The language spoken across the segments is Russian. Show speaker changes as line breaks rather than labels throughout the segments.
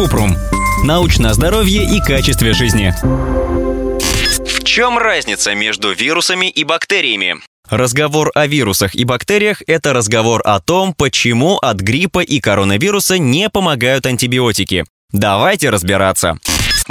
Купрум. Научное здоровье и качестве жизни. В чем разница между вирусами и бактериями? Разговор о вирусах и бактериях – это разговор о том, почему от гриппа и коронавируса не помогают антибиотики. Давайте разбираться.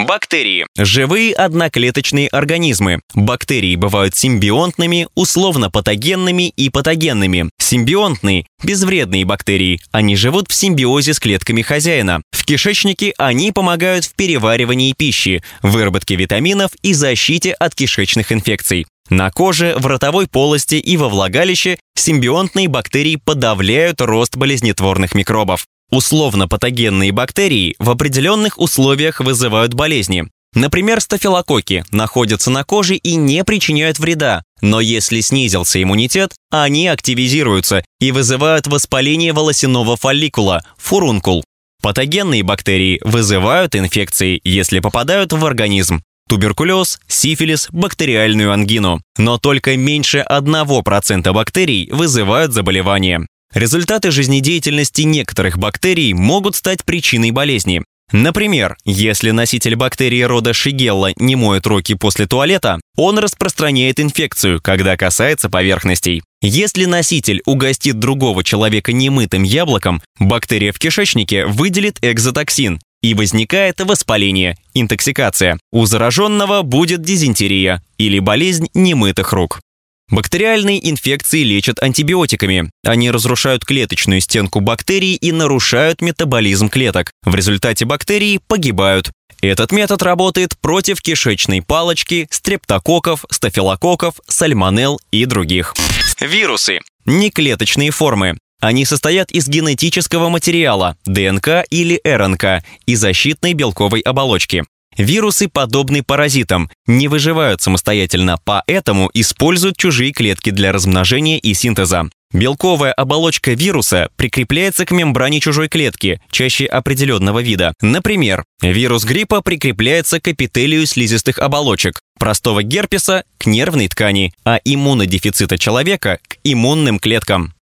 Бактерии – живые одноклеточные организмы. Бактерии бывают симбионтными, условно-патогенными и патогенными. Симбионтные – безвредные бактерии. Они живут в симбиозе с клетками хозяина. В кишечнике они помогают в переваривании пищи, выработке витаминов и защите от кишечных инфекций. На коже, в ротовой полости и во влагалище симбионтные бактерии подавляют рост болезнетворных микробов. Условно-патогенные бактерии в определенных условиях вызывают болезни. Например, стафилококки находятся на коже и не причиняют вреда, но если снизился иммунитет, они активизируются и вызывают воспаление волосяного фолликула – фурункул. Патогенные бактерии вызывают инфекции, если попадают в организм. Туберкулез, сифилис, бактериальную ангину. Но только меньше 1% бактерий вызывают заболевание. Результаты жизнедеятельности некоторых бактерий могут стать причиной болезни. Например, если носитель бактерии рода Шигелла не моет руки после туалета, он распространяет инфекцию, когда касается поверхностей. Если носитель угостит другого человека немытым яблоком, бактерия в кишечнике выделит экзотоксин, и возникает воспаление, интоксикация. У зараженного будет дизентерия или болезнь немытых рук. Бактериальные инфекции лечат антибиотиками. Они разрушают клеточную стенку бактерий и нарушают метаболизм клеток. В результате бактерии погибают. Этот метод работает против кишечной палочки, стрептококков, стафилококков, сальмонелл и других. Вирусы. Неклеточные формы. Они состоят из генетического материала, ДНК или РНК, и защитной белковой оболочки. Вирусы подобны паразитам, не выживают самостоятельно, поэтому используют чужие клетки для размножения и синтеза. Белковая оболочка вируса прикрепляется к мембране чужой клетки, чаще определенного вида. Например, вирус гриппа прикрепляется к эпителию слизистых оболочек, простого герпеса – к нервной ткани, а иммунодефицита человека – к иммунным клеткам.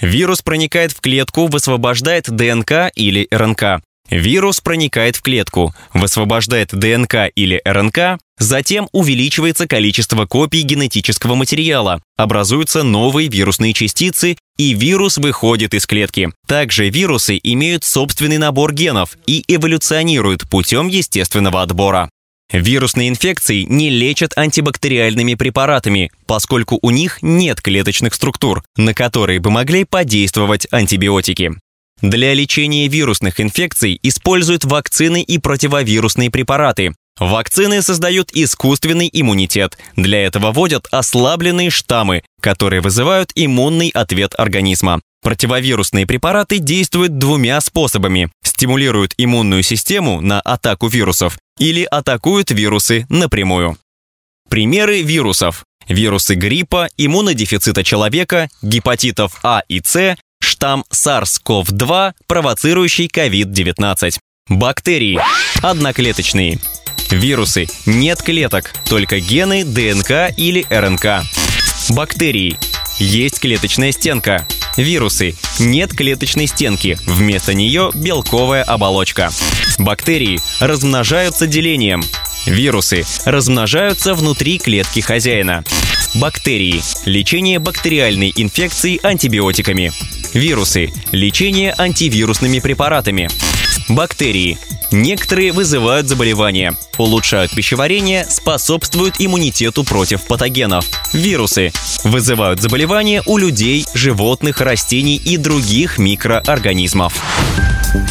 Вирус проникает в клетку, высвобождает ДНК или РНК. Вирус проникает в клетку, высвобождает ДНК или РНК, затем увеличивается количество копий генетического материала, образуются новые вирусные частицы, и вирус выходит из клетки. Также вирусы имеют собственный набор генов и эволюционируют путем естественного отбора. Вирусные инфекции не лечат антибактериальными препаратами, поскольку у них нет клеточных структур, на которые бы могли подействовать антибиотики. Для лечения вирусных инфекций используют вакцины и противовирусные препараты. Вакцины создают искусственный иммунитет. Для этого вводят ослабленные штаммы, которые вызывают иммунный ответ организма. Противовирусные препараты действуют двумя способами. Стимулируют иммунную систему на атаку вирусов или атакуют вирусы напрямую. Примеры вирусов. Вирусы гриппа, иммунодефицита человека, гепатитов А и С, штамм SARS-CoV-2, провоцирующий COVID-19. Бактерии. Одноклеточные. Вирусы. Нет клеток, только гены, ДНК или РНК. Бактерии. Есть клеточная стенка. Вирусы. Нет клеточной стенки, вместо нее белковая оболочка. Бактерии размножаются делением. Вирусы размножаются внутри клетки хозяина. Бактерии. Лечение бактериальной инфекции антибиотиками. Вирусы. Лечение антивирусными препаратами. Бактерии. Некоторые вызывают заболевания, улучшают пищеварение, способствуют иммунитету против патогенов. Вирусы вызывают заболевания у людей, животных, растений и других микроорганизмов.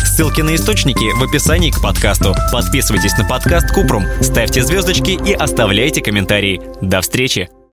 Ссылки на источники в описании к подкасту. Подписывайтесь на подкаст Купрум, ставьте звездочки и оставляйте комментарии. До встречи!